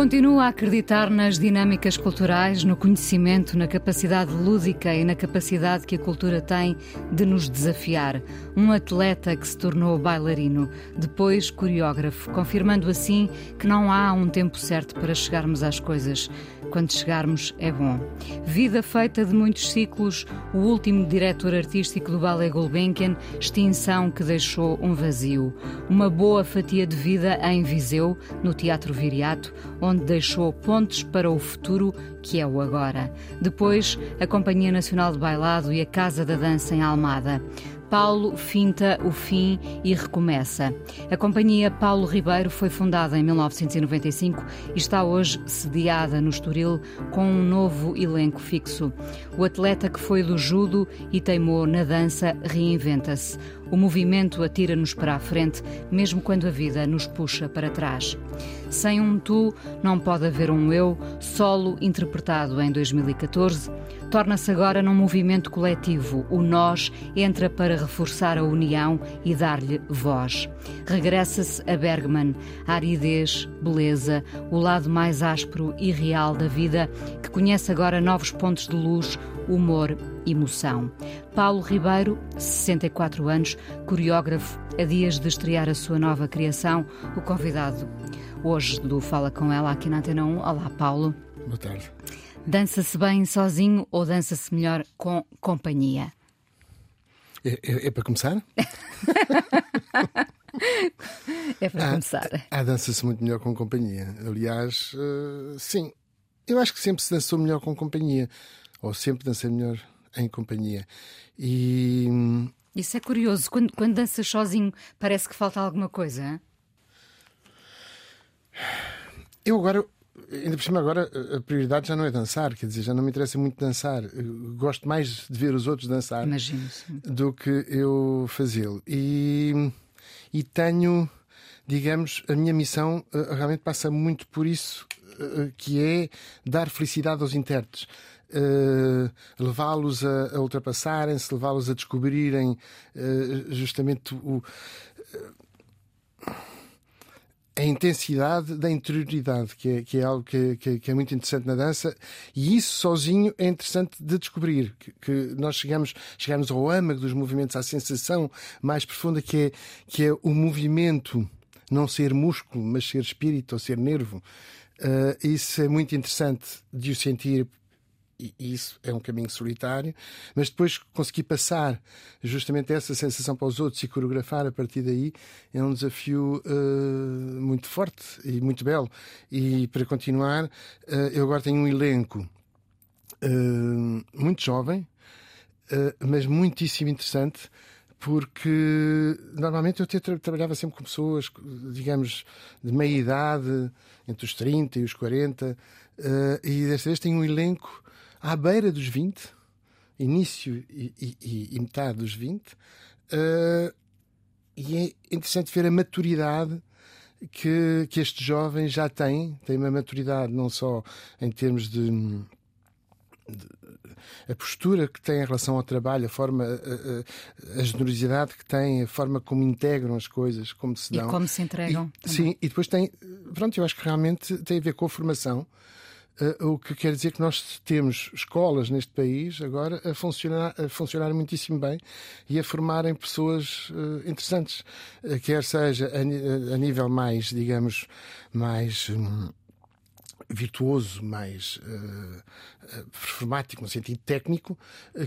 Continua a acreditar nas dinâmicas culturais, no conhecimento, na capacidade lúdica e na capacidade que a cultura tem de nos desafiar. Um atleta que se tornou bailarino, depois coreógrafo, confirmando assim que não há um tempo certo para chegarmos às coisas. Quando chegarmos é bom. Vida feita de muitos ciclos, o último diretor artístico do Ballet Gulbenkian, extinção que deixou um vazio. Uma boa fatia de vida em Viseu, no Teatro Viriato, onde deixou pontes para o futuro que é o agora. Depois, a Companhia Nacional de Bailado e a Casa da Dança em Almada. Paulo finta o fim e recomeça. A companhia Paulo Ribeiro foi fundada em 1995 e está hoje sediada no Estoril com um novo elenco fixo. O atleta que foi do judo e teimou na dança reinventa-se. O movimento atira-nos para a frente, mesmo quando a vida nos puxa para trás. Sem um tu, não pode haver um eu, solo interpretado em 2014, torna-se agora num movimento coletivo. O nós entra para reforçar a união e dar-lhe voz. Regressa-se a Bergman, a aridez, beleza, o lado mais áspero e real da vida, que conhece agora novos pontos de luz, humor, emoção. Paulo Ribeiro, 64 anos, coreógrafo, a dias de estrear a sua nova criação, o convidado hoje do Fala Com Ela aqui na Antena 1. Olá, Paulo. Boa tarde. Dança-se bem sozinho ou dança-se melhor com companhia? É, é, é para começar? é para começar. Ah, dança-se muito melhor com companhia. Aliás, uh, sim, eu acho que sempre se dançou melhor com companhia. Ou sempre dancei melhor em companhia. E. Isso é curioso. Quando, quando danças sozinho, parece que falta alguma coisa. Hein? Eu agora, ainda por cima, agora a prioridade já não é dançar, quer dizer, já não me interessa muito dançar. Eu gosto mais de ver os outros dançar do que eu fazê-lo. E, e tenho, digamos, a minha missão uh, realmente passa muito por isso, uh, que é dar felicidade aos intérpretes. Uh, levá-los a, a ultrapassarem-se, levá-los a descobrirem uh, justamente o. Uh, a intensidade da interioridade, que é, que é algo que, que, que, é muito interessante na dança, e isso sozinho é interessante de descobrir, que, que, nós chegamos, chegamos ao âmago dos movimentos, à sensação mais profunda que é, que é o movimento não ser músculo, mas ser espírito ou ser nervo. Uh, isso é muito interessante de o sentir e isso é um caminho solitário, mas depois conseguir passar justamente essa sensação para os outros e coreografar a partir daí é um desafio uh, muito forte e muito belo. E para continuar, uh, eu agora tenho um elenco uh, muito jovem, mas muitíssimo interessante. Porque normalmente eu tra trabalhava sempre com pessoas, digamos, de meia idade, entre os 30 e os 40, e desta vez tenho um elenco à beira dos 20, início e, e, e metade dos 20, uh, eh, e é interessante ver a maturidade que, que estes jovens já têm, têm uma maturidade não só em termos de, de a postura que têm em relação ao trabalho, a forma, a, a, a, generosidade que têm, a forma como integram as coisas, como se dão. E como se entregam. E, sim, e depois tem, pronto, eu acho que realmente tem a ver com a formação o que quer dizer que nós temos escolas neste país agora a funcionar, a funcionar muitíssimo bem e a formarem pessoas uh, interessantes, uh, quer seja a, a, nível mais, digamos, mais. Um, virtuoso, mais uh, performático, no sentido técnico,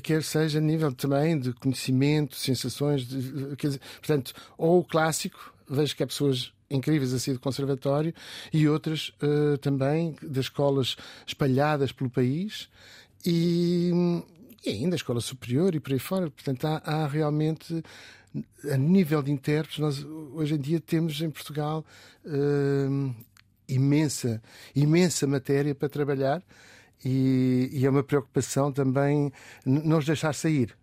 quer seja a nível também de conhecimento, sensações, de, quer dizer, portanto, ou o clássico, vejo que há pessoas incríveis assim do conservatório e outras uh, também das escolas espalhadas pelo país e, e, ainda a escola superior e por aí fora. Portanto, há, há realmente a nível de intérpretes, nós hoje em dia temos em Portugal uh, imensa, imensa matéria para trabalhar e, e é uma preocupação também não os deixar sair.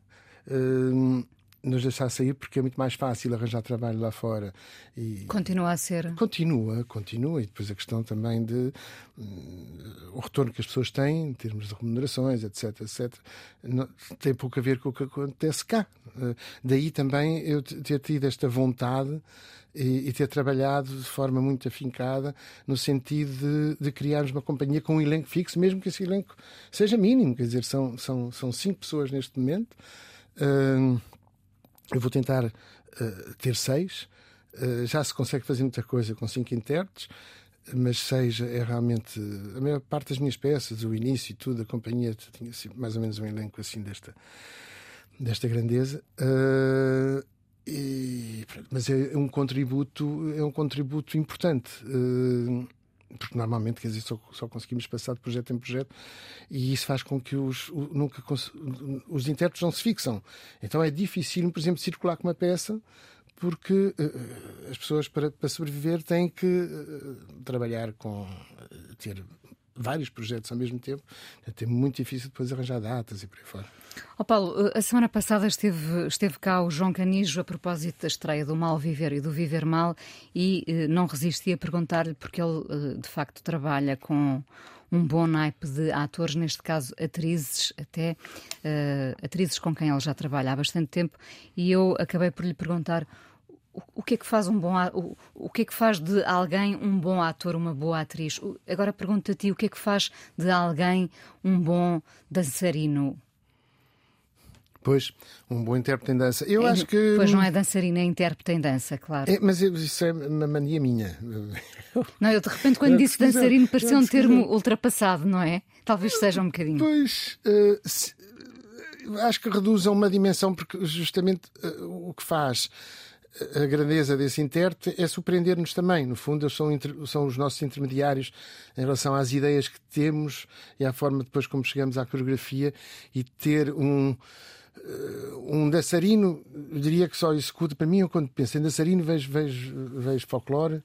Uh, nos deixar sair porque é muito mais fácil arranjar trabalho lá fora. E continua a ser. Continua, continua. E depois a questão também de hum, o retorno que as pessoas têm em termos de remunerações, etc, etc, não, tem pouco a ver com o que acontece cá. Uh, daí também eu ter tido esta vontade e, e, ter trabalhado de forma muito afincada no sentido de, de, criarmos uma companhia com um elenco fixo, mesmo que esse elenco seja mínimo. Quer dizer, são, são, são cinco pessoas neste momento. Uh, eu vou tentar uh, ter seis. Uh, já se consegue fazer muita coisa com cinco intérpretes, mas seis é realmente a maior parte das minhas peças, o início e tudo, a companhia tinha assim, mais ou menos um elenco assim desta, desta grandeza. Uh, e, mas é um contributo, é um contributo importante. Uh, porque normalmente quer dizer, só, só, conseguimos passar de projeto em projeto e isso faz com que os, o, nunca, os intérpretes não se fixam. Então é difícil, por exemplo, circular com uma peça porque uh, as pessoas para, para, sobreviver têm que uh, trabalhar com uh, ter vários projetos ao mesmo tempo. É muito difícil depois arranjar datas e por aí fora. Oh Paulo, eh, a semana passada esteve, esteve cá o João Canijo a propósito da estreia do Mal Viver e do Viver Mal e eh, não resisti a perguntar-lhe porque ele eh, de facto trabalha com um bom naipe de atores, neste caso atrizes, até uh, atrizes com quem ele já trabalha há bastante tempo, e eu acabei por lhe perguntar o que é que faz um bom o, o que é que faz de alguém um bom ator, uma boa atriz? Agora pergunto a ti, o que é que faz de alguém um bom dançarino? Pois, um bom intérprete em dança. Eu é, acho que. Pois não é dançarina, é intérprete em dança, claro. É, mas isso é uma mania minha. Não, eu de repente, quando disse dançarino, pareceu um termo ultrapassado, não é? Talvez seja um bocadinho. Pois, uh, se, acho que reduzam uma dimensão, porque justamente uh, o que faz a grandeza desse intérprete é surpreender-nos também. No fundo, eles são, são os nossos intermediários em relação às ideias que temos e à forma depois como chegamos à coreografia e ter um eh, um dançarino, diria que só executa. Para mim, eu quando penso em dançarino, vejo, vejo, vejo folclore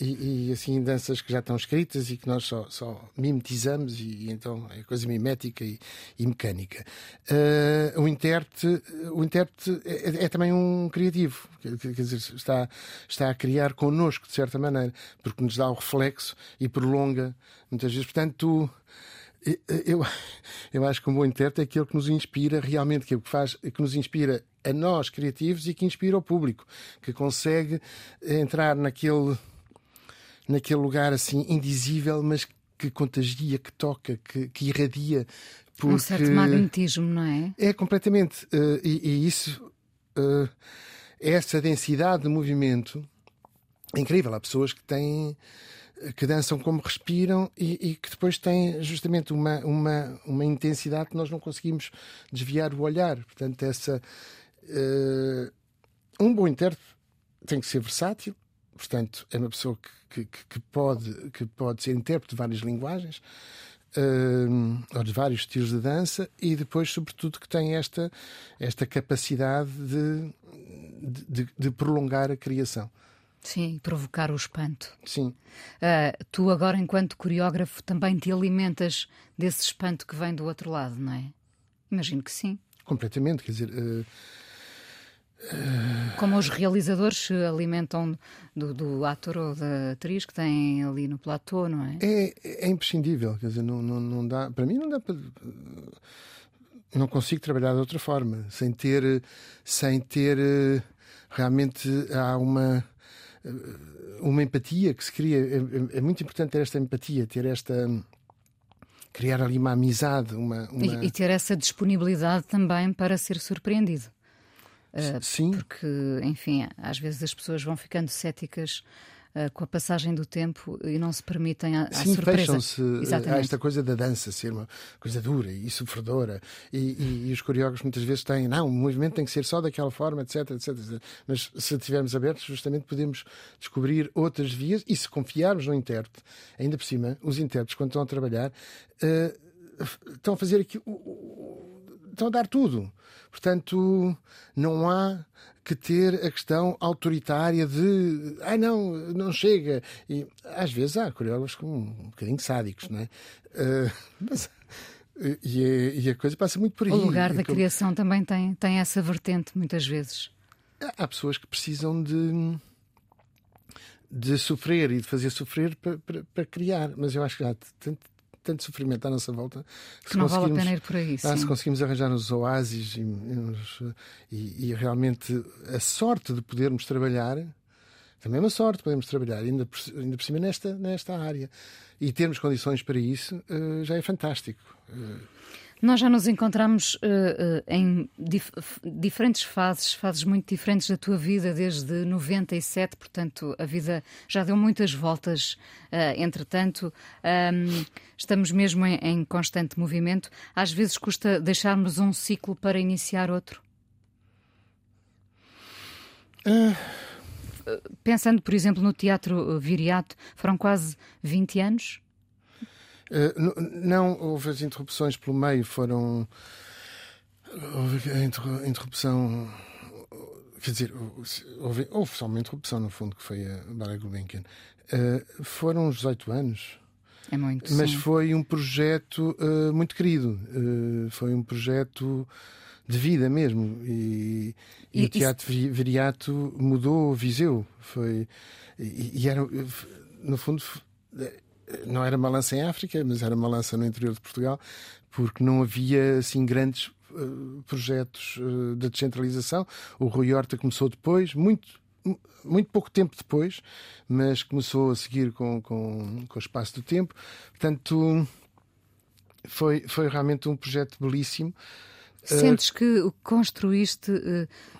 e, e, assim danças que já estão escritas e que nós só, só mimetizamos e, e então é coisa mimética e, e mecânica. Uh, o intérprete, o intérprete é, é, também um criativo, quer dizer, está, está a criar connosco, de certa maneira, porque nos dá o reflexo e prolonga muitas vezes. Portanto, tu, eu, eu acho que um bom intérprete é aquele que nos inspira realmente, que, é que, faz, que nos inspira a nós criativos e que inspira o público, que consegue entrar naquele, naquele lugar assim indizível, mas que contagia, que toca, que, que irradia. Porque... Um certo magnetismo, não é? É, completamente. Uh, e, e, isso, uh, essa densidade de movimento é incrível. Há pessoas que têm que dançam como respiram e, e, que depois têm justamente uma, uma, uma intensidade que nós não conseguimos desviar o olhar. Portanto, essa. Uh, um bom intérprete tem que ser versátil, portanto, é uma pessoa que, que, que pode, que pode ser intérprete de várias linguagens. Uh, ou de vários estilos de dança e depois, sobretudo, que tem esta, esta capacidade de, de, de prolongar a criação. Sim, provocar o espanto. Sim. Uh, tu agora, enquanto coreógrafo, também te alimentas desse espanto que vem do outro lado, não é? Imagino que sim. Completamente, quer dizer. Uh. Como os realizadores se alimentam do, do, ator ou da atriz que têm ali no platô, não é? É, é imprescindível, quer dizer, não, não, não dá. Para mim, não dá para não consigo trabalhar de outra forma, sem ter, sem ter realmente há uma uma empatia que se cria. É, é, muito importante ter esta empatia, ter esta. criar ali uma amizade. Uma, uma... E, e, ter essa disponibilidade também para ser surpreendido. Uh, Sim. Porque, enfim, às vezes as pessoas vão ficando céticas uh, com a passagem do tempo e não se permitem Sim, surpresa. fecham-se a esta coisa da dança ser uma coisa dura e sofredora. E, e, e, os coreógrafos muitas vezes têm, não, o movimento tem que ser só daquela forma, etc, etc, etc. Mas se estivermos abertos, justamente podemos descobrir outras vias e se confiarmos no intérprete, ainda por cima, os intérpretes, quando estão a trabalhar, uh, estão a fazer aquilo estão a dar tudo. Portanto, não há que ter a questão autoritária de ah não, não chega. E às vezes há coreógrafos com um bocadinho sádicos, não é? Uh, mas, e, a, e, a, coisa passa muito por aí. O lugar da criação também tem, tem essa vertente, muitas vezes. Há pessoas que precisam de de sofrer e de fazer sofrer para, para, para criar, mas eu acho que há tanto, tanto sofrimento à nossa volta que não vale a pena ir por aí. Ah, se conseguimos arranjar os oásis e, e, e, realmente a sorte de podermos trabalhar, também é uma sorte podermos trabalhar, ainda por, ainda por cima nesta, nesta área, e termos condições para isso, uh, já é fantástico. Uh, nós já nos encontramos uh, uh, em dif diferentes fases, fases muito diferentes da tua vida, desde 97, portanto, a vida já deu muitas voltas, uh, entretanto. Um, estamos mesmo em, em, constante movimento. Às vezes custa deixarmos um ciclo para iniciar outro. Pensando, por exemplo, no Teatro Viriato, foram quase 20 anos? Eh, não houve as interrupções pelo meio, foram. Houve a interrupção. Quer dizer, houve, houve só uma interrupção, no fundo, que foi a Bárbara Gulbenkian. Uh, foram uns 18 anos. É muito. Mas sim. foi um projeto uh, muito querido. Uh, foi um projeto de vida mesmo. E, e, e o Teatro isso... Viriato mudou Viseu. Foi, e, e era, no fundo, não era uma lança em África, mas era uma lança no interior de Portugal, porque não havia assim grandes uh, projetos uh, de descentralização. O Rui Horta começou depois, muito muito pouco tempo depois, mas começou a seguir com, com, com o espaço do tempo. Portanto, foi, foi realmente um projeto belíssimo. Sentes que o que construíste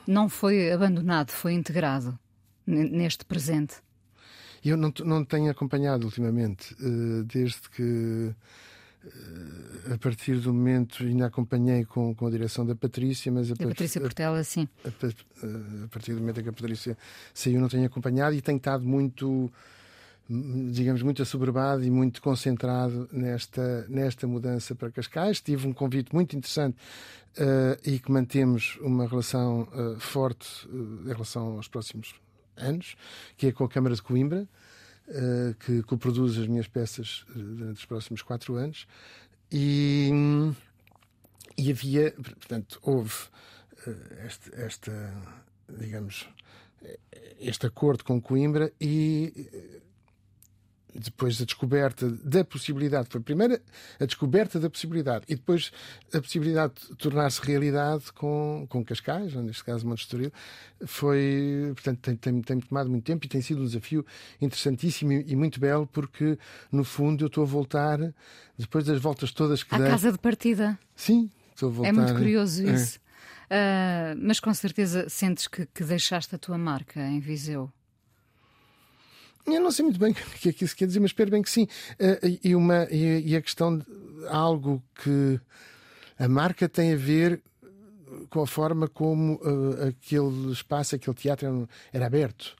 não foi abandonado, foi integrado neste presente? Eu não, não tenho acompanhado ultimamente, uh, desde que uh, a partir do momento ainda acompanhei com, com a direção da Patrícia, mas a, a Patrícia Portela, sim. A, a, partir do momento em que a Patrícia saiu, não tenho acompanhado e tenho estado muito digamos, muito assoberbado e muito concentrado nesta, nesta mudança para Cascais. Tive um convite muito interessante uh, e que mantemos uma relação uh, forte uh, em relação aos próximos anos, que é com a Câmara de Coimbra, uh, que coproduz as minhas peças eh, durante os próximos quatro anos. E, e havia, portanto, houve uh, este, esta, digamos, este acordo com Coimbra e depois a descoberta da possibilidade, foi primeiro a descoberta da possibilidade e depois a possibilidade de tornar-se realidade com, com Cascais, neste caso Monte Estoril, foi, portanto, tem, tem, tem tomado muito tempo e tem sido um desafio interessantíssimo e, e muito belo porque, no fundo, eu estou a voltar, depois das voltas todas que À dei... casa de partida. Sim, estou a voltar. É muito curioso é. isso. É. Uh, mas com certeza sentes que, que deixaste a tua marca em Viseu. Eu não sei muito bem o que é que isso quer dizer, mas espero bem que sim. Uh, e, uma, e, a questão de algo que a marca tem a ver com a forma como uh, aquele espaço, aquele teatro era, era, aberto.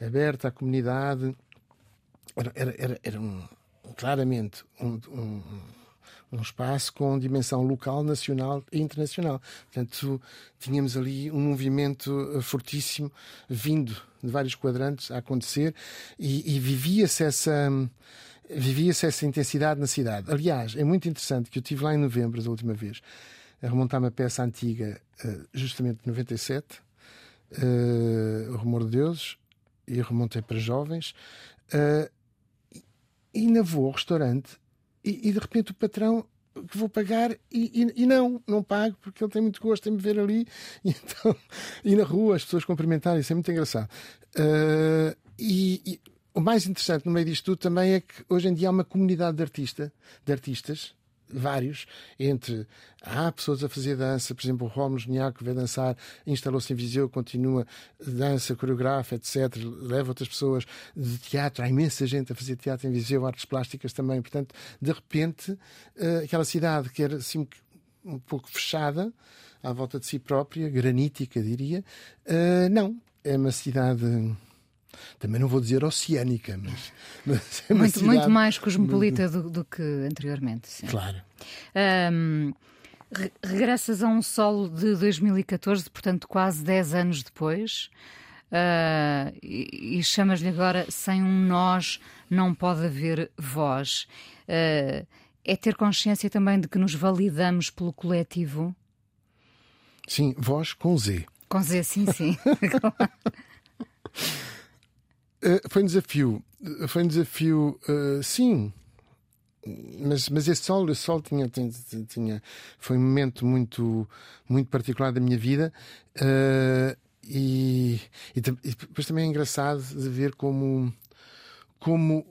Aberto à comunidade. Era, era, era, era um, claramente um, um um espaço com dimensão local, nacional e internacional. Portanto, tínhamos ali um movimento eh, fortíssimo vindo de vários quadrantes a acontecer e, e vivia-se essa vivia-se essa intensidade na cidade. Aliás, é muito interessante que eu estive lá em novembro, da última vez, a remontar uma peça antiga, eh, justamente de 97, uh, O Rumor de Deuses, e remontei para jovens, uh, e ainda vou ao restaurante e, e de repente o patrão que vou pagar e, e, e, não, não pago porque ele tem muito gosto em me ver ali e, então, e na rua as pessoas cumprimentarem, isso é muito engraçado. Uh, e, o mais interessante no meio disto tudo também é que hoje em dia há uma comunidade de, artista, de artistas vários, entre há pessoas a fazer dança, por exemplo, o Rómulo Geniaco vai dançar, instalou-se em Viseu, continua, dança, coreografa, etc. Leva outras pessoas de teatro, há imensa gente a fazer teatro em Viseu, artes plásticas também. Portanto, de repente, eh, aquela cidade que era assim um pouco fechada, à volta de si própria, granítica, diria, eh, não, é uma cidade também não vou dizer oceânica, mas, mas é muito, muito, mais cosmopolita do, do, que anteriormente. Sim. Claro. Um, regressas a um solo de 2014, portanto, quase 10 anos depois. Uh, e, e chamas-lhe agora sem um nós não pode haver voz. Uh, é ter consciência também de que nos validamos pelo coletivo? Sim, voz com Z. Com Z, sim, sim. uh, foi um desafio. Foi um desafio, sim mas, mas esse sol, esse sol tinha, tinha, tinha, foi um momento muito, muito particular da minha vida. Uh, e, e, e, depois também é engraçado de ver como, como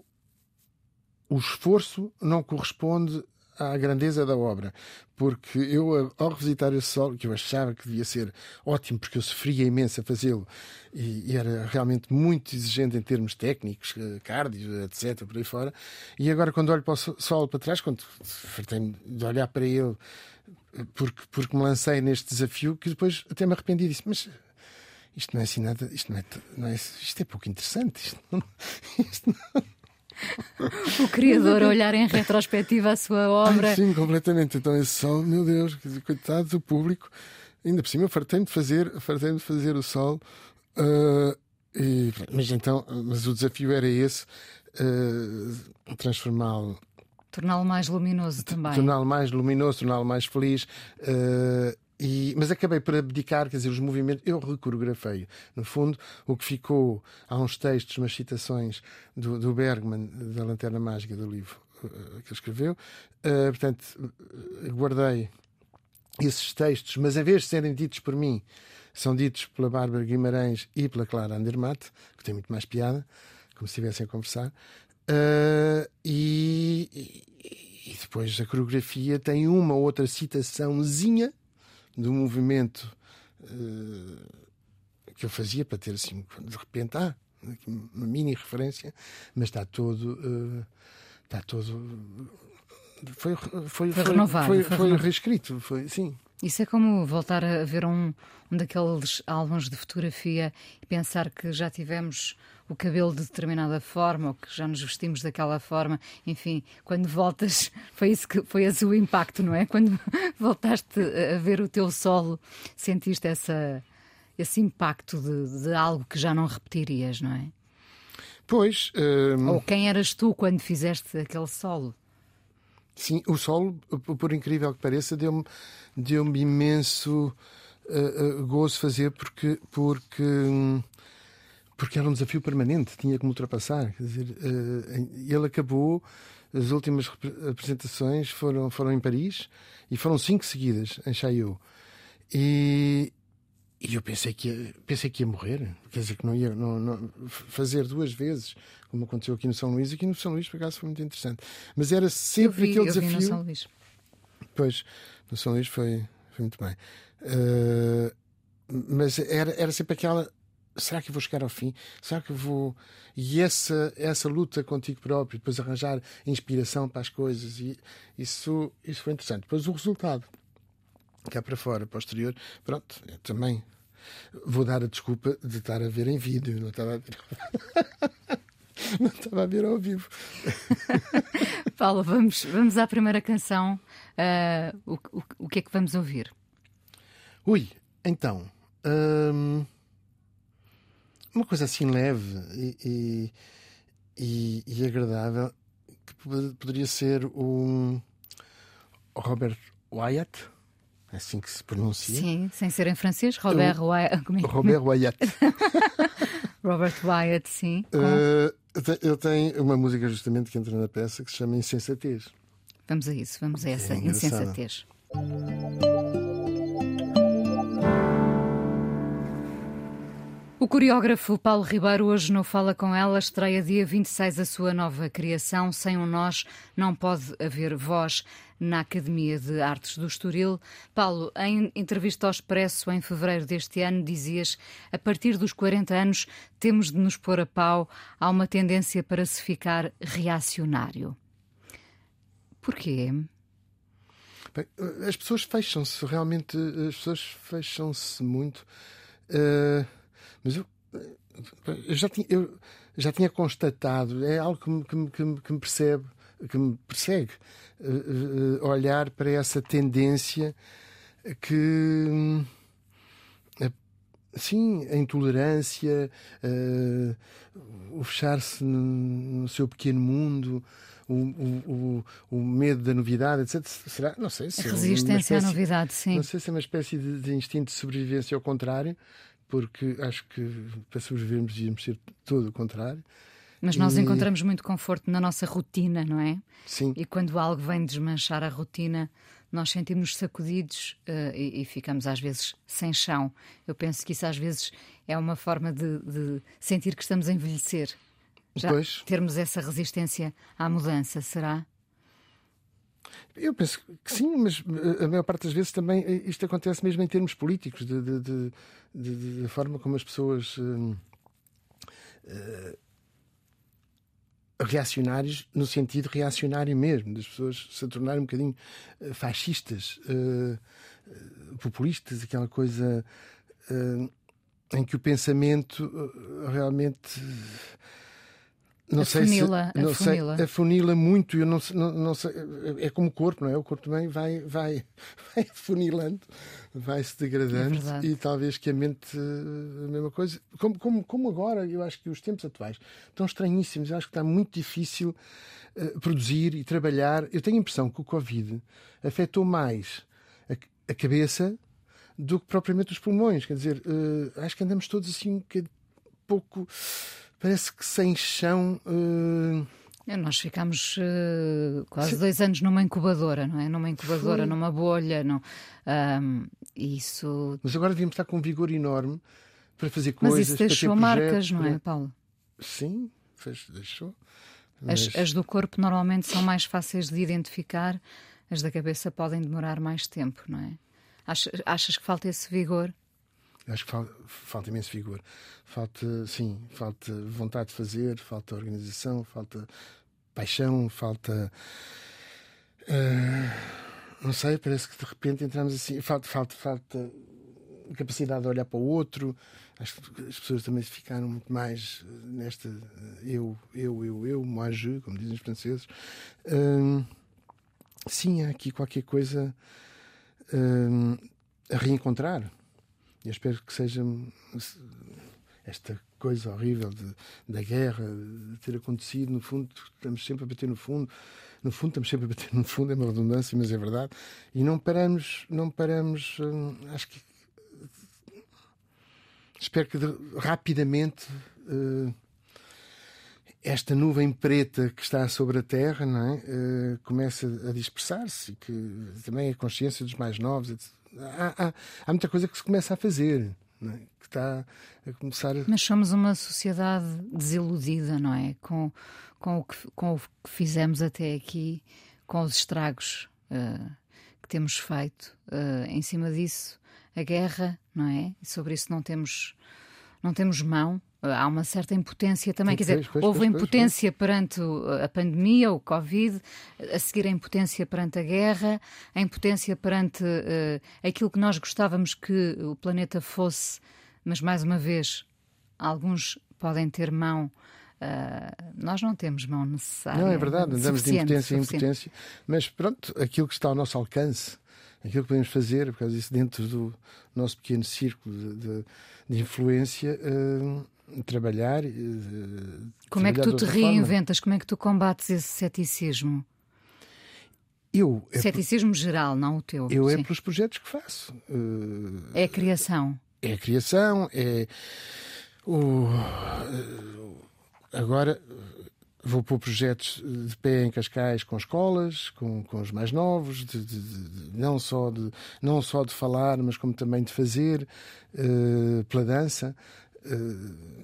o esforço não corresponde à grandeza da obra. Porque eu, ao revisitar esse solo, que eu achava que devia ser ótimo, porque eu sofria imenso a fazê-lo, e, e, era realmente muito exigente em termos técnicos, eh, cardio, etc., por aí fora. E agora, quando olho para o solo para trás, quando fartei de olhar para ele, porque, porque me lancei neste desafio, que depois até me arrependi e disse: Mas isto não é assim nada, isto não é, não é isto é pouco interessante. Isto não, isto não... O criador a olhar em retrospectiva a sua obra. Ai, sim, completamente. Então esse sol, meu Deus, coitado do público. Ainda por cima, eu fartei-me de fazer, fartei de fazer o sol. Uh, e, mas então, mas o desafio era esse, uh, transformá-lo Torná-lo mais luminoso também. Torná-lo mais luminoso, torná-lo mais feliz. Uh, e, mas acabei por abdicar, quer dizer, os movimentos, eu recoreografei. No fundo, o que ficou, há uns textos, umas citações do, do Bergman, da Lanterna Mágica, do livro uh, que ele escreveu. Uh, portanto, guardei esses textos, mas em vez de serem ditos por mim, são ditos pela Bárbara Guimarães e pela Clara Andermatt, que tem muito mais piada, como se estivessem a conversar. Uh, e, e, e depois a coreografia tem uma outra citaçãozinha do movimento uh, que eu fazia para ter assim, de repente, ah, uma mini referência, mas está todo. Uh, está todo. Foi, foi, foi, foi renovado. Foi, foi, foi reescrito, foi, sim. Isso é como voltar a ver um, um daqueles álbuns de fotografia e pensar que já tivemos o cabelo de determinada forma ou que já nos vestimos daquela forma. Enfim, quando voltas, foi isso que foi esse o impacto, não é? Quando voltaste a ver o teu solo, sentiste essa, esse impacto de, de algo que já não repetirias, não é? Pois. Um... Ou quem eras tu quando fizeste aquele solo? Sim, o solo, por incrível que pareça, deu-me deu imenso uh, uh, gozo fazer porque, porque, porque era um desafio permanente, tinha que me ultrapassar. Quer dizer, uh, ele acabou, as últimas apresentações foram, foram em Paris e foram cinco seguidas em Chaillot. E, e eu pensei que, ia, pensei que ia morrer, quer dizer, que não ia não, não, fazer duas vezes, como aconteceu aqui no São Luís. Aqui no São Luís, por acaso, foi muito interessante. Mas era sempre vi, aquele desafio. no São Luís. Pois, no São Luís foi, foi muito bem. Uh, mas era, era sempre aquela. Será que eu vou chegar ao fim? Será que eu vou. E essa, essa luta contigo próprio, depois arranjar inspiração para as coisas, e isso, isso foi interessante. Depois o resultado cá para fora, posterior, pronto, também vou dar a desculpa de estar a ver em vídeo, não estava a ver. não estava a ver ao vivo. Paulo, vamos, vamos à primeira canção. Uh, o, o, o que é que vamos ouvir? Ui, então. Hum, uma coisa assim leve e, e, e, agradável que poderia ser um Robert Wyatt é assim que se pronuncia. Sim, sem ser em francês, Robert Wyatt. É Robert Wyatt. Robert Wyatt, sim. Uh, eu tenho uma música justamente que entra na peça que se chama Insensatez. Vamos a isso, vamos a essa é insensatez. O coreógrafo Paulo Ribeiro hoje no Fala Com Ela estreia dia 26 a sua nova criação Sem um Nós Não Pode Haver Voz na Academia de Artes do Estoril. Paulo, em entrevista ao Expresso em fevereiro deste ano, dizias a partir dos 40 anos temos de nos pôr a pau, há uma tendência para se ficar reacionário. Porquê? Bem, as pessoas fecham-se, realmente, as pessoas fecham-se muito. Uh, mas eu, eu, já tinha, eu já tinha constatado, é algo que me, que me, que me percebe que me persegue. olhar para essa tendência que. Sim, a intolerância, o fechar-se no, no seu pequeno mundo, o, o, o, medo da novidade, etc. Será? Não sei se. A resistência espécie, à novidade, sim. Não sei se é uma espécie de, de instinto de sobrevivência ao contrário, porque acho que para sobrevivermos devíamos ser todo o contrário. Mas nós e... encontramos muito conforto na nossa rotina, não é? Sim. E quando algo vem desmanchar a rotina, nós sentimos sacudidos uh, e, e, ficamos às vezes sem chão. Eu penso que isso às vezes é uma forma de, de sentir que estamos a envelhecer. Já pois. termos essa resistência à mudança, será? Eu penso que sim, mas eh, a maior parte das vezes também eh, isto acontece mesmo em termos políticos, de, de, de, de, de forma como as pessoas. Uh, uh, no sentido reacionário mesmo, das pessoas se tornarem um bocadinho fascistas, uh, populistas, aquela coisa em que o pensamento realmente não afunila, sei se, não afunila. Sei, afunila muito, eu não, não, não sei, é como o corpo, não é? O corpo também vai, vai, vai afunilando, vai se degradando é e talvez que a mente a mesma coisa. Como, como, como agora, eu acho que os tempos atuais estão estranhíssimos, eu acho que está muito difícil uh, produzir e trabalhar. Eu tenho a impressão que o Covid afetou mais a, a cabeça do que propriamente os pulmões. Quer dizer, uh, acho que andamos todos assim um pouco parece que sem chão. Uh... Nós ficámos uh, quase Sim. dois anos numa incubadora, não é? Numa incubadora, Foi. numa bolha. Não... Um, isso... Mas agora devíamos estar com um vigor enorme para fazer coisas. Mas isso deixou marcas, não é, Paulo? Sim, deixou. Mas... As, as, do corpo normalmente são mais fáceis de identificar, as da cabeça podem demorar mais tempo, não é? Achas, achas que falta esse vigor? Acho que falta, falta imenso vigor. Falta, sim, falta vontade de fazer, falta organização, falta paixão, falta. Uh, não sei, parece que de repente entramos assim. Falta, falta, falta capacidade de olhar para o outro. Acho que as pessoas também ficaram muito mais nesta eu, eu, eu, eu, moi je, como dizem os franceses. Uh, sim, há aqui qualquer coisa uh, a reencontrar. Eu espero que seja esta coisa horrível de, da guerra de ter acontecido. No fundo, estamos sempre a bater no fundo. No fundo, estamos sempre a bater no fundo, é uma redundância, mas é verdade. E não paramos, não paramos. Hum, acho que. Espero que rapidamente. Uh, esta nuvem preta que está sobre a Terra não é? Uh, começa a dispersar-se que também a consciência dos mais novos há, há, há muita coisa que se começa a fazer. É? que está a começar a... Mas somos uma sociedade desiludida, não é? Com, com, o, que, com o que fizemos até aqui, com os estragos uh, que temos feito. Uh, em cima disso, a guerra, não é? E sobre isso não temos, não temos mão há uma certa impotência também. Quer dizer, pois, houve pois, impotência pois, perante a pandemia, o Covid, a seguir a impotência perante a guerra, a impotência perante uh, aquilo que nós gostávamos que o planeta fosse, mas mais uma vez, alguns podem ter mão. Uh, nós não temos mão necessária. Não, é verdade, andamos de impotência em impotência, mas pronto, aquilo que está ao nosso alcance, aquilo que podemos fazer, por causa disso, dentro do nosso pequeno círculo de, de, de influência, uh, trabalhar. Uh, Como trabalhar é que tu te reinventas? Forma. Como é que tu combates esse ceticismo? Eu, é Ceticismo por... geral, não o teu. Eu é sim. é pelos projetos que faço. Uh, é a criação. É a criação, é o. Agora vou pôr projetos de pé em Cascais com escolas, com, com os mais novos, de, de, de, não, só de, não só de falar, mas como também de fazer, uh, pela dança. Eh,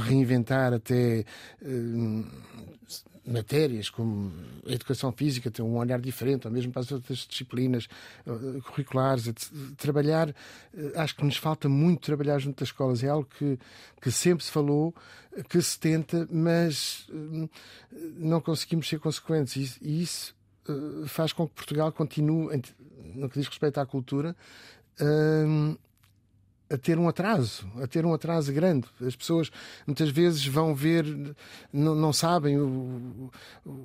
reinventar até uh, matérias como a educação física tem um olhar diferente, ou mesmo para as outras disciplinas uh, curriculares, trabalhar, acho que nos falta muito trabalhar junto das escolas, é algo que, que sempre se falou, que se tenta, mas não conseguimos ser consequentes. E isso faz com que Portugal continue, no que diz respeito à cultura, a ter um atraso, a ter um atraso grande. As pessoas muitas vezes vão ver, não, não sabem o,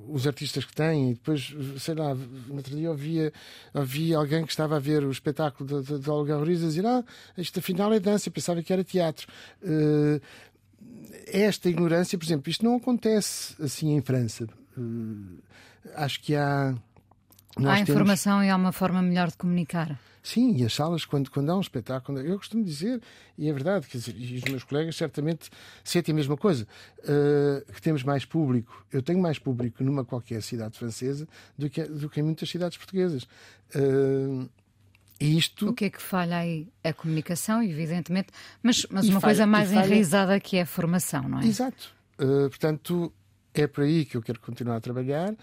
os artistas que têm, e depois, sei lá, no outro dia ouvia, ouvia alguém que estava a ver o espetáculo de, de, de Olga Ruiz a dizer: Ah, isto afinal é dança, eu pensava que era teatro. Uh, esta ignorância, por exemplo, isto não acontece assim em França. Uh, acho que há. há informação temos... e há uma forma melhor de comunicar. Sim, e as salas, quando, quando há um espetáculo, eu costumo dizer, e é verdade, quer dizer, e os meus colegas certamente sentem a mesma coisa, uh, que temos mais público. Eu tenho mais público numa qualquer cidade francesa do que, do que em muitas cidades portuguesas. Uh, isto... O que é que falha aí? A comunicação, evidentemente, mas, mas uma falha, coisa mais falha... enraizada que é a formação, não é? Exato. Uh, portanto, é por aí que eu quero continuar a trabalhar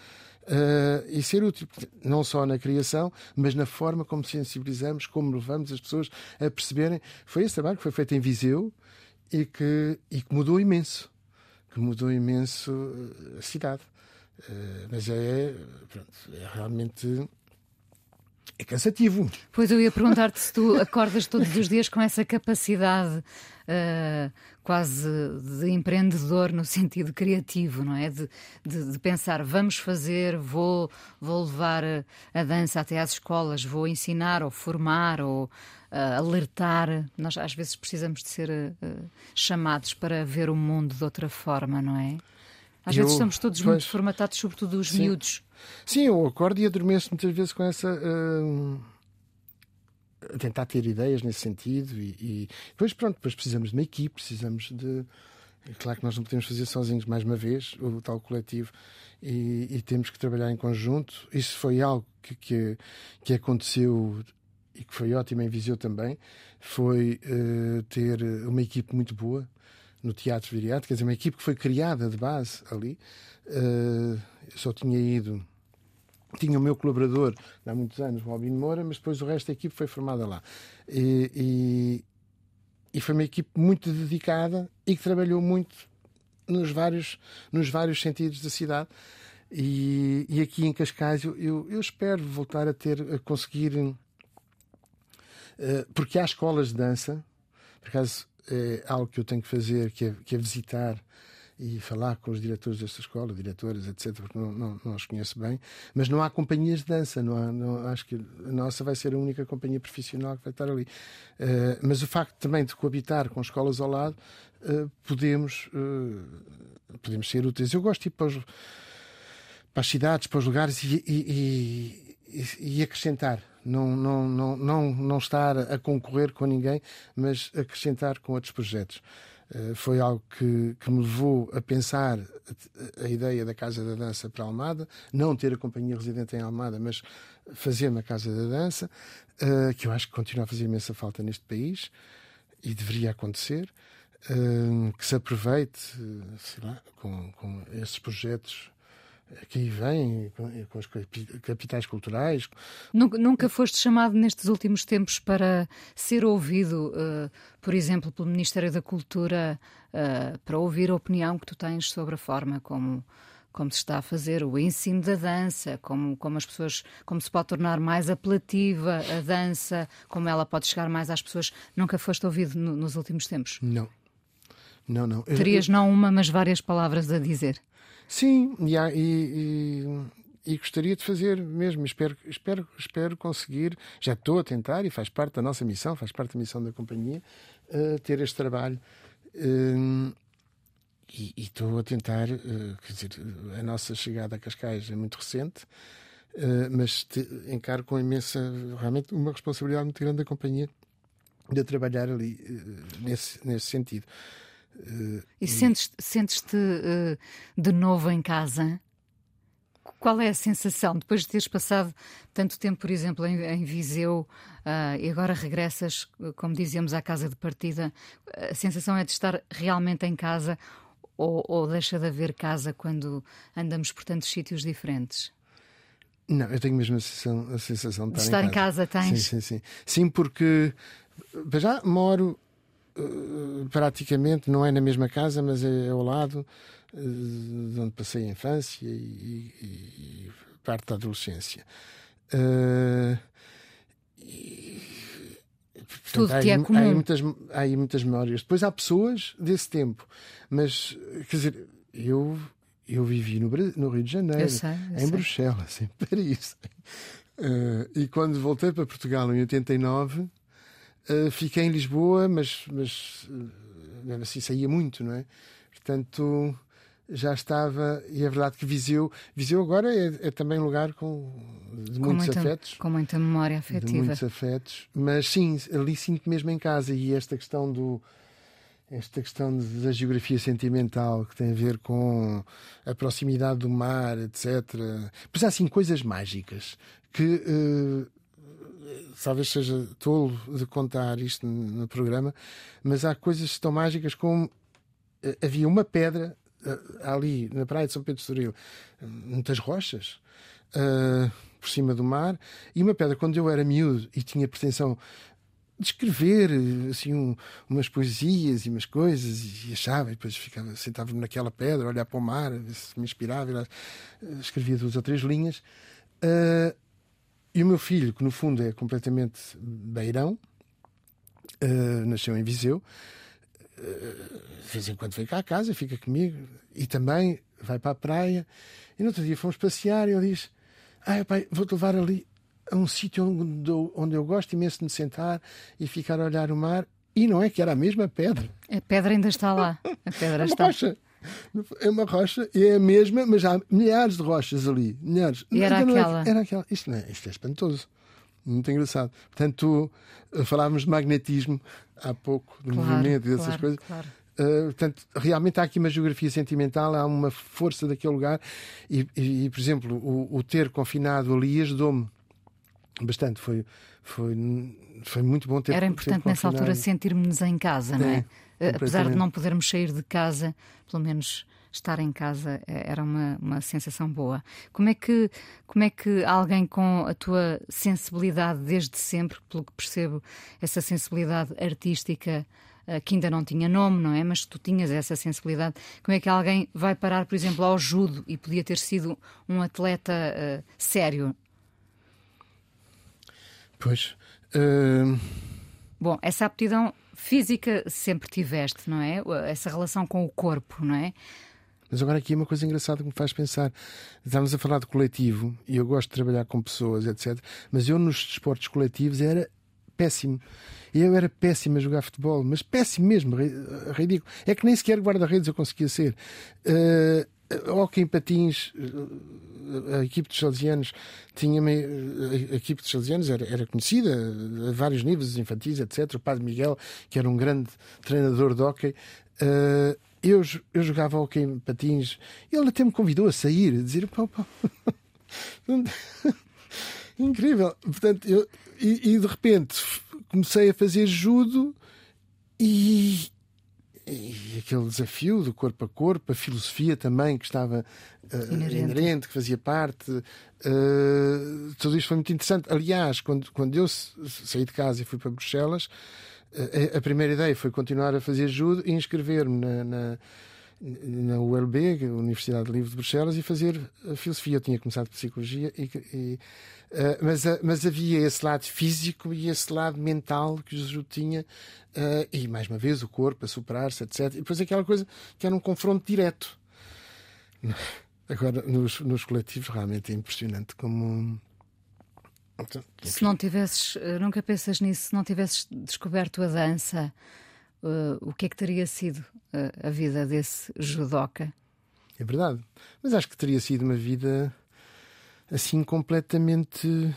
uh, e ser útil, não só na criação, mas na forma como sensibilizamos, como levamos as pessoas a perceberem. Foi esse trabalho que foi feito em Viseu e que, e que mudou imenso. Que mudou imenso eh, a cidade. Uh, mas é, pronto, é realmente é cansativo. Pois eu ia perguntar-te se tu acordas todos os dias com essa capacidade uh, quase de empreendedor no sentido criativo, não é? De, de, de, pensar, vamos fazer, vou, vou levar a dança até às escolas, vou ensinar ou formar ou uh, alertar. Nós às vezes precisamos de ser uh, chamados para ver o mundo de outra forma, não é? Às eu, vezes estamos todos pois, muito formatados, sobretudo os sim. miúdos. Sim, eu acordo e adormeço muitas vezes com essa. Uh, a tentar ter ideias nesse sentido e, e, depois, pronto, depois precisamos de uma equipe, precisamos de. É claro que nós não podemos fazer sozinhos mais uma vez, o tal coletivo, e, e temos que trabalhar em conjunto. Isso foi algo que, que, que aconteceu e que foi ótimo em Viseu também, foi uh, ter uma equipe muito boa no Teatro Viriato, quer dizer, uma equipe que foi criada de base ali. Uh, eu só tinha ido. Tinha o meu colaborador há muitos anos, o Moura, mas depois o resto da equipe foi formada lá. E, e, e foi uma equipe muito dedicada e que trabalhou muito nos vários, nos vários sentidos da cidade. E, e aqui em Cascais eu, eu, eu, espero voltar a ter, a conseguir. Uh, porque há escolas de dança, por acaso é algo que eu tenho que fazer, que é, que é visitar e falar com os diretores desta escola, diretoras, etc., porque não, não, não os conheço bem, mas não há companhias de dança, não há, não, acho que a nossa vai ser a única companhia profissional que vai estar ali. Uh, mas o facto também de coabitar com escolas ao lado, uh, podemos, uh, podemos ser úteis. Eu gosto de ir para, os, para as cidades, para os lugares e, e, e, e acrescentar não, não, não, não, não estar a concorrer com ninguém, mas acrescentar com outros projetos. Uh, foi algo que, que me levou a pensar a, a, ideia da Casa da Dança para Almada, não ter a companhia residente em Almada, mas fazer uma Casa da Dança, uh, que eu acho que continua a fazer imensa falta neste país e deveria acontecer. Uh, que se aproveite lá, com, com esses projetos que vêm com os capitais culturais. Nunca, nunca foste chamado nestes últimos tempos para ser ouvido, uh, por exemplo, pelo Ministério da Cultura, uh, para ouvir a opinião que tu tens sobre a forma como como se está a fazer o ensino da dança, como, como as pessoas, como se pode tornar mais apelativa a dança, como ela pode chegar mais às pessoas. Nunca foste ouvido no, nos últimos tempos? Não. Não, não. Terias não uma, mas várias palavras a dizer. Sim, e, e, e, gostaria de fazer mesmo. Espero, espero, espero conseguir. Já estou a tentar e faz parte da nossa missão, faz parte da missão da companhia, uh, ter este trabalho. Uh, e, estou a tentar, uh, quer dizer, a nossa chegada a Cascais é muito recente, mas te, encaro com imensa, realmente, uma responsabilidade muito grande da companhia de trabalhar ali nesse, nesse sentido. E sentes-te sentes uh, de novo em casa? Qual é a sensação depois de teres passado tanto tempo, por exemplo, em, em Viseu uh, e agora regressas, como dizíamos, à casa de partida? A sensação é de estar realmente em casa ou, ou deixa de haver casa quando andamos por tantos sítios diferentes? Não, eu tenho mesmo a sensação, a sensação de estar, estar em, casa. em casa. Tens? Sim, sim, sim. Sim, porque já moro eh, praticamente não é na mesma casa, mas é ao lado uh, de onde passei a infância e, e, e parte da adolescência. Uh, e, Tudo há que é comum. Há muitas, há aí muitas memórias. Depois há pessoas desse tempo. Mas, quer dizer, eu, eu vivi no, no Rio de Janeiro, Eu sei, eu em sei. Bruxelas, em Paris. Eh, e quando voltei para Portugal em 89, eh, fiquei em Lisboa, mas, mas eh, mesmo assim saía muito, não é? Portanto, já estava. E é verdade que Viseu, Viseu agora é, é também um lugar com, de Com muitos muita, afetos. com muita memória De afetiva. muitos afetos, mas sim, ali sinto mesmo em casa e esta questão do esta questão de- da geografia sentimental que tem a ver com a proximidade do mar, etc. Pois há assim coisas mágicas que eh, talvez seja tolo de contar isto no programa, mas há coisas tão mágicas como eh, havia uma pedra eh, ali na praia de São Pedro de Estoril, muitas rochas eh, por cima do mar, e uma pedra quando eu era miúdo e tinha pretensão de escrever assim um- umas poesias e umas coisas e achava e depois ficava sentava-me naquela pedra olhar para o mar ver se me inspirava escrevia duas ou três linhas Eh, e o meu filho que no fundo é completamente beirão eh, nasceu em Viseu eh, de vez em quando vem cá a casa fica comigo e também vai para a praia e no outro dia fomos passear e ele diz ah pai vou-te levar ali a um sítio onde eu, onde eu gosto imenso de me sentar e ficar a olhar o mar. E não é que era a mesma pedra. A pedra ainda está lá. A pedra É está. rocha. É uma rocha é a mesma, mas há milhares de rochas ali. Milhares. E era Não, não é- aquela? era aquela. Isto, não é, isto é espantoso. Muito engraçado. Portanto, eh, falávamos de magnetismo há pouco, do Claro, movimento e dessas claro, coisas. claro. Uh, portanto, realmente há aqui uma geografia sentimental, há uma força daquele lugar e, e- e, por exemplo, o, o ter confinado ali ajudou-me bastante. Foi, foi, foi muito bom ter Era ter importante nessa altura sentirmos-nos em casa, não é? É, Apesar de não podermos sair de casa, pelo menos estar em casa eh, era uma, uma sensação boa. Como é, que, como é que alguém com a tua sensibilidade desde sempre, pelo que percebo, essa sensibilidade artística eh, que ainda não tinha nome, não é? Mas tu tinhas essa sensibilidade. Como é que alguém vai parar, por exemplo, ao judo e podia ter sido um atleta eh, sério? Pois. uh, Bom, essa aptidão física sempre tiveste, não é? Essa relação com o corpo, não é? Mas agora aqui é uma coisa engraçada que me faz pensar. Estamos a falar de coletivo e eu gosto de trabalhar com pessoas, etc. Mas eu nos desportos coletivos era péssimo. Eu era péssimo a jogar futebol, mas péssimo mesmo, ri- ridículo. É que nem sequer guarda-redes eu conseguia ser. Uh, hockey em patins, uh, a equipe dos salesianos tinha a equipe dos salesianos era, era conhecida a vários níveis infantis, etc. O padre Miguel, que era um grande treinador de hockey. Eu, eu jogava hockey em patins. Ele até me convidou a sair, a dizer: pá, pá. Incrível. Portanto, eu, e, e de repente comecei a fazer judo e, e aquele desafio do corpo a corpo, a filosofia também que estava uh, Inerente. inerente. que fazia parte, uh, tudo isto foi muito interessante. Aliás, quando, quando eu saí de casa e fui para Bruxelas, uh, a, a primeira ideia foi continuar a fazer judo e inscrever-me na, na na ULB, Universidade Livre de Bruxelas, e fazer filosofia. Eu tinha começado psicologia, e, e, eh, mas, ah, mas havia esse lado físico e esse lado mental que o Jesus tinha, eh, e mais uma vez o corpo a superar-se, etc. E depois aquela coisa que era um confronto direto. Agora, nos, nos coletivos, realmente é impressionante como. Se não tivesses, nunca pensas nisso, se não tivesses descoberto a dança, eh, o que é que teria sido eh, a vida desse judoca? É verdade. Mas acho que teria sido uma vida assim completamente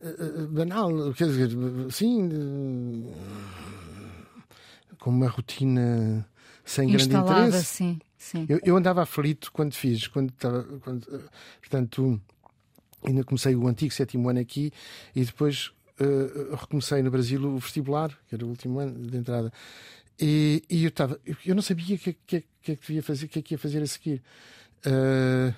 eh, banal. Quer dizer, assim. eh, com uma rotina sem grande Instalada, interesse. sim, sim. Eu, eu andava aflito quando fiz, quando estava. Quando, portanto, ainda comecei o antigo sétimo ano aqui e depois eh, recomecei no Brasil o vestibular, que era o último ano de entrada. E, e eu estava. Eu, não sabia o que, é- que, é- que é que devia fazer, o que é que ia fazer a seguir. Eh,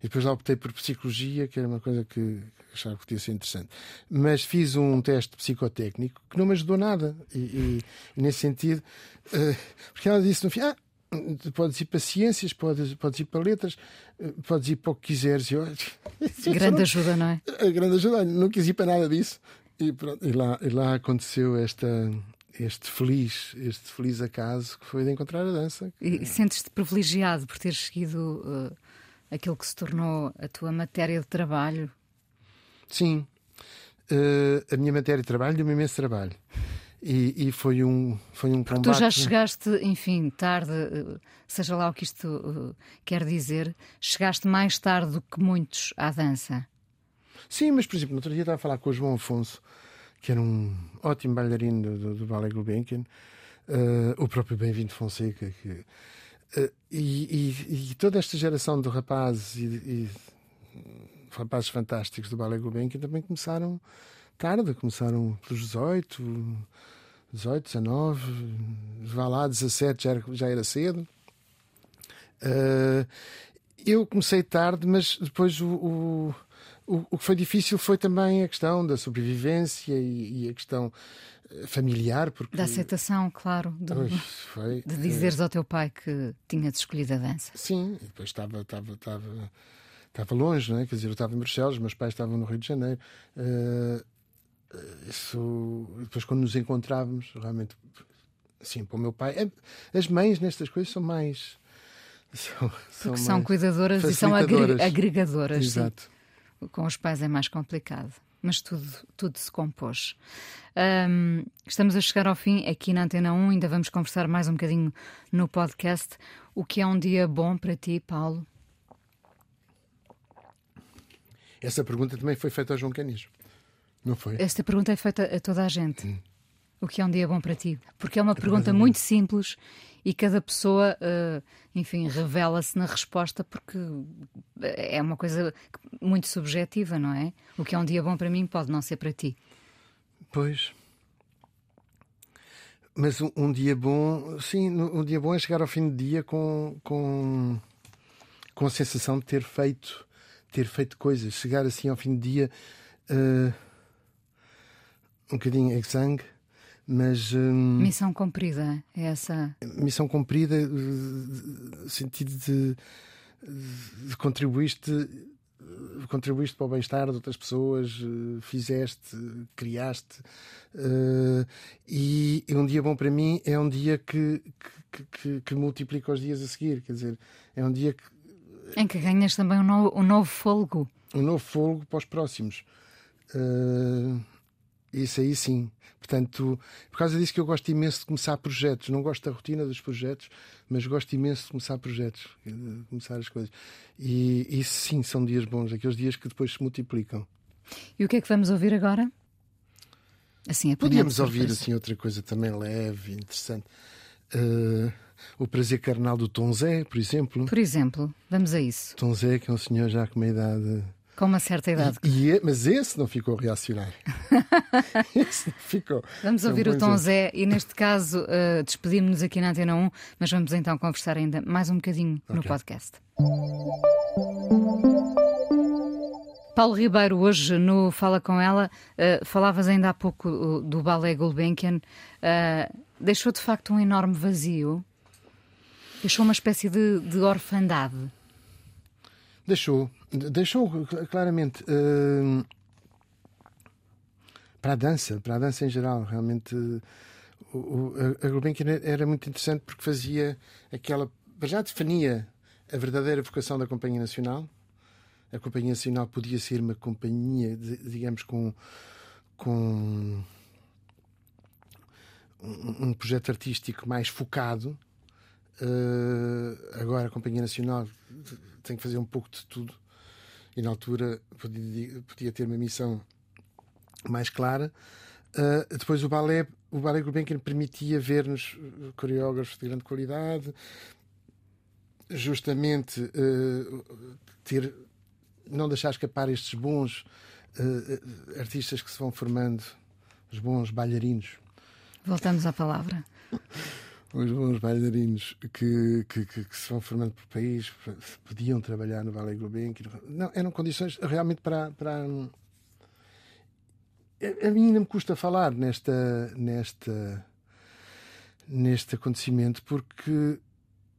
e depois lá optei por psicologia, que era uma coisa que achava que podia ser interessante. Mas fiz um teste psicotécnico que não me ajudou nada. E, e- e nesse sentido, eh, porque ela disse no fim: ah, podes ir para ciências, podes, podes ir para letras, podes ir para o que quiseres. Eu, Grande ajuda, não é? grande ajuda, não quis ir para nada disso. E, pronto, e, lá, e lá aconteceu esta, este feliz, este feliz acaso que foi de encontrar a dança. E sentes-te privilegiado por teres seguido uh, aquilo que se tornou a tua matéria de trabalho? Sim. Uh, a minha matéria de trabalho deu-me imenso trabalho. E, e, foi um, foi um combate. Tu já chegaste, enfim, tarde, uh, seja lá o que isto quer dizer, chegaste mais tarde do que muitos à dança. Sim, mas por exemplo, no outro dia estava a falar com o João Afonso, que era um ótimo bailarino do, do, do Ballet Gulbenkian, uh, o próprio Bem-vindo Fonseca, que, uh, e, e, e, toda esta geração de rapazes e, e rapazes fantásticos do Ballet Gulbenkian também começaram tarde, começaram pelos 18, 18, 19, vá lá, 17 já era, já era cedo. Uh, eu comecei tarde, mas depois o, o o, o que foi difícil foi também a questão da sobrevivência e, e a questão eh, familiar. Porque... Da aceitação, claro. Do, foi, de dizeres é... ao teu pai que tinhas escolhido a dança. Sim, e depois estava, estava, estava, estava longe, não é? Quer dizer, eu estava em Bruxelas, meus pais estavam no Rio de Janeiro. Uh, isso, depois, quando nos encontrávamos, realmente, assim, para o meu pai, as mães nestas coisas são mais. São, são, são cuidadoras e são agregadoras. Exato. Sim com os pais é mais complicado, mas tudo, tudo se compôs. Um, estamos a chegar ao fim aqui na Antena 1, ainda vamos conversar mais um bocadinho no podcast. O que é um dia bom para ti, Paulo? Essa pergunta também foi feita ao João Canis, não foi? Esta pergunta é feita a toda a gente. Hum. O que é um dia bom para ti? Porque é uma pergunta muito simples e cada pessoa, uh, enfim, revela-se na resposta porque é uma coisa muito subjetiva, não é? O que é um dia bom para mim pode não ser para ti. Pois. Mas um, um dia bom, sim, um dia bom é chegar ao fim do dia com, com, com a sensação de ter feito, ter feito coisas. Chegar assim ao fim do dia uh, um bocadinho exangue mas. Hum, missão cumprida, é essa. Missão cumprida, no sentido de, de contribuíste, contribuíste para o bem-estar de outras pessoas, fizeste, criaste. Uh, e um dia bom para mim é um dia que, que, que, que, multiplica os dias a seguir. Quer dizer, é um dia que. Em que ganhas também um novo, um novo fôlego. Um novo fôlego para os próximos. Uh, isso aí sim. Portanto, por causa disso que eu gosto imenso de começar projetos. Não gosto da rotina dos projetos, mas gosto imenso de começar projetos, de começar as coisas. E isso sim são dias bons, aqueles dias que depois se multiplicam. E o que é que vamos ouvir agora? Assim, Podíamos ouvir assim outra coisa também leve, interessante. Uh, o prazer carnal do Tom Zé, por exemplo. Por exemplo, vamos a isso. Tom Zé, que é um senhor já com uma idade com uma certa idade. E, e, mas esse não ficou reacionário. esse não ficou. Vamos é ouvir o Tom Zé e, neste caso, uh, despedimos-nos aqui na Antena 1, mas vamos então conversar ainda mais um bocadinho okay. no podcast. Paulo Ribeiro, hoje no Fala Com Ela, uh, falavas ainda há pouco uh, do balé Gulbenkian. Uh, deixou de facto um enorme vazio? Deixou uma espécie de, de orfandade? Deixou, deixou claramente. Uh, para a dança, para a dança em geral, realmente. O, o, a Gulbenkian era muito interessante porque fazia aquela. Já definia a verdadeira vocação da Companhia Nacional. A Companhia Nacional podia ser uma companhia, digamos, com. com um, um projeto artístico mais focado. Uh, agora a Companhia Nacional tem que fazer um pouco de tudo. E na altura podia, podia ter uma missão mais clara. Uh, depois o balé, o balé Gulbenkian permitia ver-nos coreógrafos de grande qualidade, justamente uh, ter, não deixar escapar estes bons uh, artistas que se vão formando, os bons bailarinos. Voltamos à palavra. Os bons bailarinos que, que, que, que, se vão formando pelo país podiam trabalhar no Vale Gulbenkian. Não, eram condições realmente para, para. A mim ainda me custa falar nesta, nesta, neste acontecimento porque,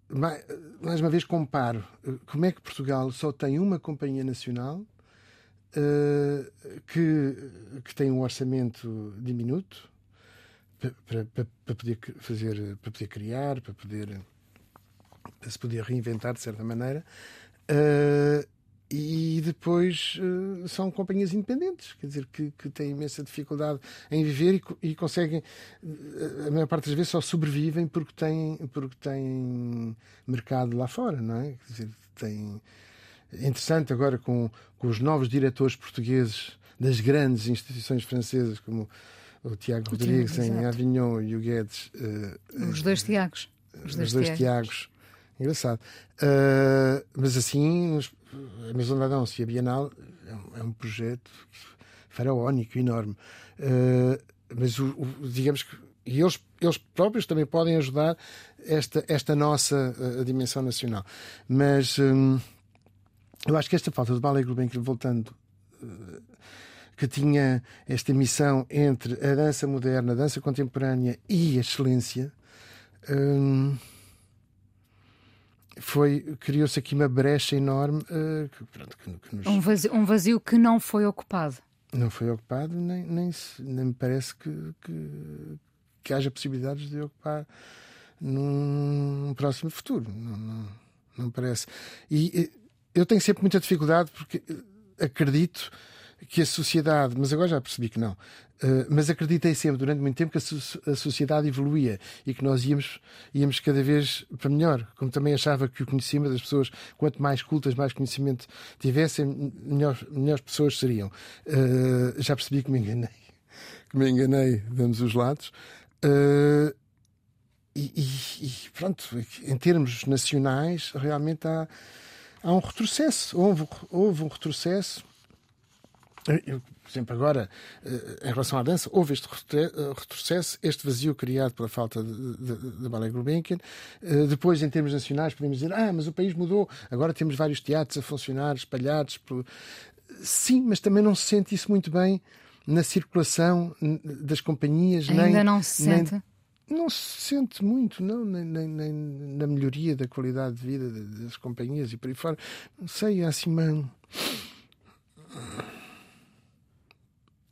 mais uma vez, comparo como é que Portugal só tem uma companhia nacional uh, que, que tem um orçamento diminuto para, para, para, poder fazer, para poder criar, para poder para se poder reinventar de certa maneira. Uh, e depois uh, são companhias independentes, quer dizer, que, que têm imensa dificuldade em viver e, e, conseguem, a maior parte das vezes, só sobrevivem porque têm, porque têm mercado lá fora, não é? Quer dizer, têm. É interessante agora com, com os novos diretores portugueses das grandes instituições francesas, como o Tiago Rodrigues Tiago, em Avignon e o Guedes. Uh, os dois Tiagos. Os dois, os dois Tiagos. Engraçado. Uh, mas assim, a Maison da Dança e a Bienal é um, é um projeto faraónico, enorme. Uh, mas, o, o, digamos que e eles, eles próprios também podem ajudar esta, esta nossa uh, dimensão nacional. Mas um, eu acho que esta falta de Ballet Gulbenkian, voltando, uh, que tinha esta missão entre a dança moderna, a dança contemporânea e a excelência, um, foi criou-se aqui uma brecha enorme uh, que, pronto, que, que nos... um, vazio, um vazio que não foi ocupado. Não foi ocupado nem, nem, nem me parece que, que, que haja possibilidades de ocupar num próximo futuro. Não, não, não parece. E eu tenho sempre muita dificuldade porque acredito que a sociedade, mas agora já percebi que não, uh, mas acreditei sempre durante muito tempo que a, so a, sociedade evoluía e que nós íamos, íamos cada vez para melhor. Como também achava que o conhecimento das pessoas, quanto mais cultas, mais conhecimento tivessem, melhor, melhores pessoas seriam. Uh, já percebi que me enganei, que me enganei de ambos os lados. Uh, e, e, e, pronto, em termos nacionais, realmente há, há um retrocesso. Houve, houve um retrocesso eu, por exemplo, agora, eh, em relação à dança, houve este eh, retrocesso, este vazio criado pela falta da Ballet Gulbenkian. Eh, depois, em termos nacionais, podemos dizer, ah, mas o país mudou, agora temos vários teatros a funcionar, espalhados. Por... Sim, mas também não se sente isso muito bem na circulação das companhias. Ainda nem, não se sente? Nem, não se sente muito, não, nem, nem, nem, na melhoria da qualidade de vida das companhias e por aí fora. Não sei, há assim uma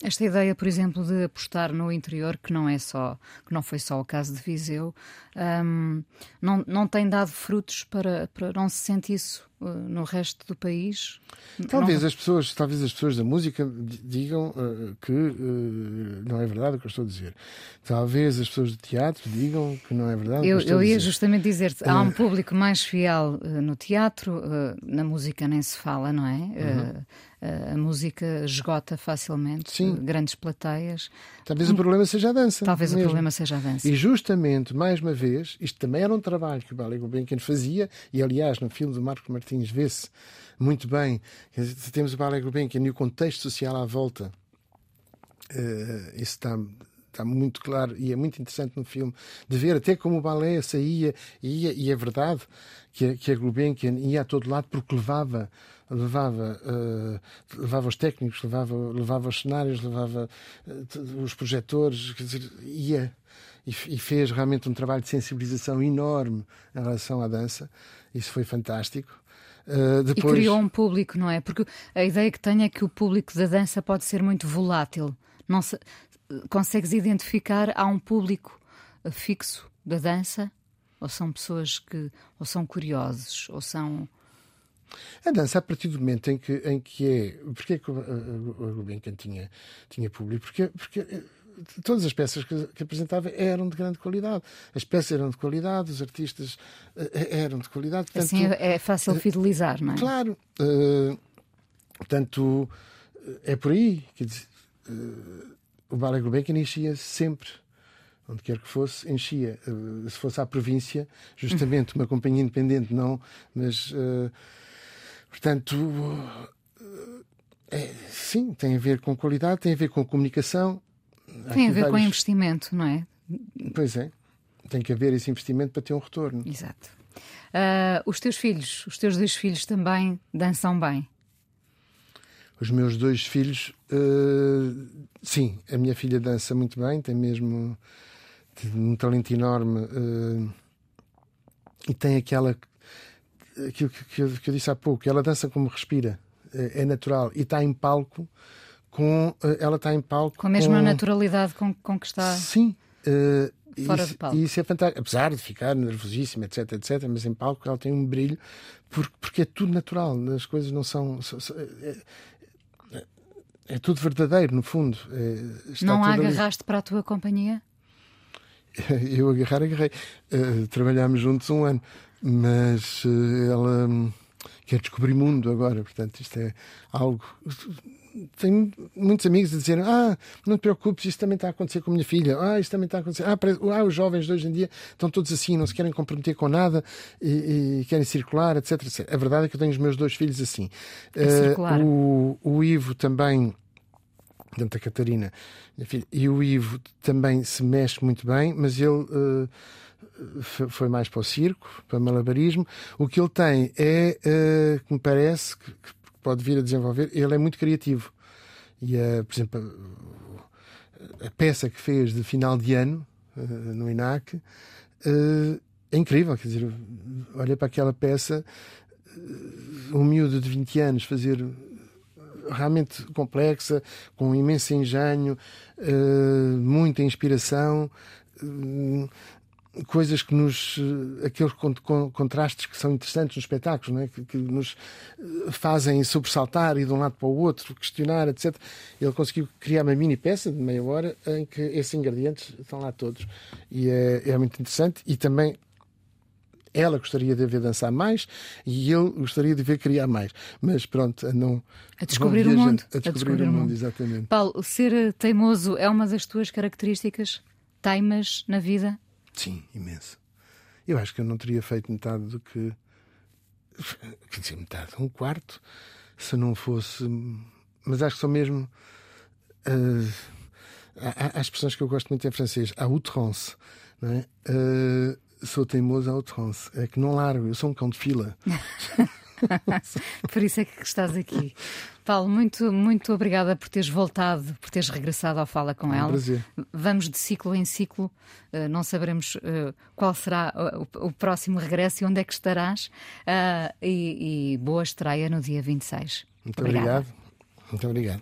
esta ideia, por exemplo, de apostar no interior, que não é só, que não foi só o caso de Viseu, um, não, não tem dado frutos para, para não se sente isso uh, no resto do país? Talvez não... as pessoas, talvez as pessoas da música digam uh, que uh, não é verdade o que eu estou a dizer. Talvez as pessoas do teatro digam que não é verdade. Eu, o que eu, eu ia justamente dizer-te, há um público mais fiel no teatro, na música nem se fala, não é? Uhum a música esgota facilmente Sim. grandes plateias. Talvez o problema seja a dança. Talvez mesmo. o problema seja a dança. E justamente, mais uma vez, isto também era um trabalho que o Ballet Gulbenkian fazia, e aliás, no filme do Marco Martins vê-se muito bem. Temos o Ballet Gulbenkian e o contexto social à volta. Uh, isso está está muito claro e é muito interessante no filme de ver até como o balé saía e ia, e é verdade que a, que a Gulbenkian ia a todo lado porque levava levava, uh, levava os técnicos, levava, levava os cenários, levava uh, os projetores, quer dizer, ia e, e, fez realmente um trabalho de sensibilização enorme em relação à dança. Isso foi fantástico. Uh, depois... E criou um público, não é? Porque a ideia que tenho é que o público da dança pode ser muito volátil. Não se... Consegues identificar há um público fixo da dança? Ou são pessoas que ou são curiosos, ou são a dança, a partir do momento em que, em que é. Porquê é que o Gulbenkian tinha, tinha público? Porque, porque eh, todas as peças que, que, apresentava eram de grande qualidade. As peças eram de qualidade, os artistas eram de qualidade. Portanto, assim é, é fácil fidelizar, não é? Claro. Uh, portanto, é por aí. Quer dizer, uh, o Ballet Gulbenkian enchia sempre onde quer que fosse, enchia. Uh, se fosse à província, justamente uma companhia independente, não, mas uh, Portanto, é, sim, tem a ver com qualidade, tem a ver com comunicação. Tem a ver vários... com investimento, não é? Pois é. Tem que haver esse investimento para ter um retorno. Exato. Uh, os teus filhos, os teus dois filhos também dançam bem? Os meus dois filhos, uh, sim, a minha filha dança muito bem, tem mesmo um talento enorme uh, e tem aquela aquilo que, que, eu, que eu disse há pouco, ela dança como respira. é, é natural e está em palco com. Ela está em palco. Com a mesma com... naturalidade com, com que está. Sim. Uh, Fora isso, de palco. E isso é fantástico. Apesar de ficar nervosíssima, etc, etc, mas em palco ela tem um brilho porque, porque é tudo natural. As coisas não são. é, é tudo verdadeiro, no fundo. É, não a agarraste ali. para a tua companhia? Eu agarrar, agarrei. Uh, trabalhámos juntos um ano, mas uh, ela um, quer descobrir mundo agora, portanto, isto é algo tenho muitos amigos a dizer: Ah, não te preocupes, isso também está a acontecer com a minha filha. Ah, isso também está a acontecer. Ah, ah, os jovens de hoje em dia estão todos assim, não se querem comprometer com nada e, e querem circular, etc, etc. A verdade é que eu tenho os meus dois filhos assim. Uh, o, o Ivo também. Portanto, a Catarina, minha filha, e o Ivo também se mexe muito bem, mas ele uh, foi mais para o circo, para o malabarismo. O que ele tem é, uh, que me parece, que, que pode vir a desenvolver, ele é muito criativo. E, uh, por exemplo, a, a, peça que fez de final de ano uh, no INAC uh, é incrível. Quer dizer, olha para aquela peça, um miúdo de 20 anos fazer realmente complexa, com imenso engenho, muita inspiração coisas que nos. Eh, aqueles contrastes que são interessantes nos espetáculos, não é? que, que, nos eh, fazem sobressaltar e de um lado para o outro, questionar, etc. Ele conseguiu criar uma mini peça de meia hora em que esses ingredientes estão lá todos. E é, é muito interessante. E também ela gostaria de ver dançar mais e ele gostaria de ver criar mais. Mas pronto, não. A descobrir o mundo. A descobrir, a descobrir o mundo, mundo, exatamente. Paulo, ser teimoso é uma das tuas características? Teimas na vida? Sim, imenso. Eu acho que eu não teria feito metade do que. Quer dizer, metade, um quarto, se não fosse. Mas acho que são mesmo. Uh, há, há expressões que eu gosto muito em francês. A outrance. Não é? Uh, sou teimoso a outrance. É que não largo, eu sou um cão de fila. Por isso é que estás aqui. Paulo, muito, muito obrigada por teres voltado, por teres regressado ao Fala com é um ela. Prazer. Vamos de ciclo em ciclo, uh, não saberemos uh, qual será o, próximo regresso e onde é que estarás. Uh, e, e, boa estreia no dia 26. Muito Obrigada. obrigado. Muito obrigado.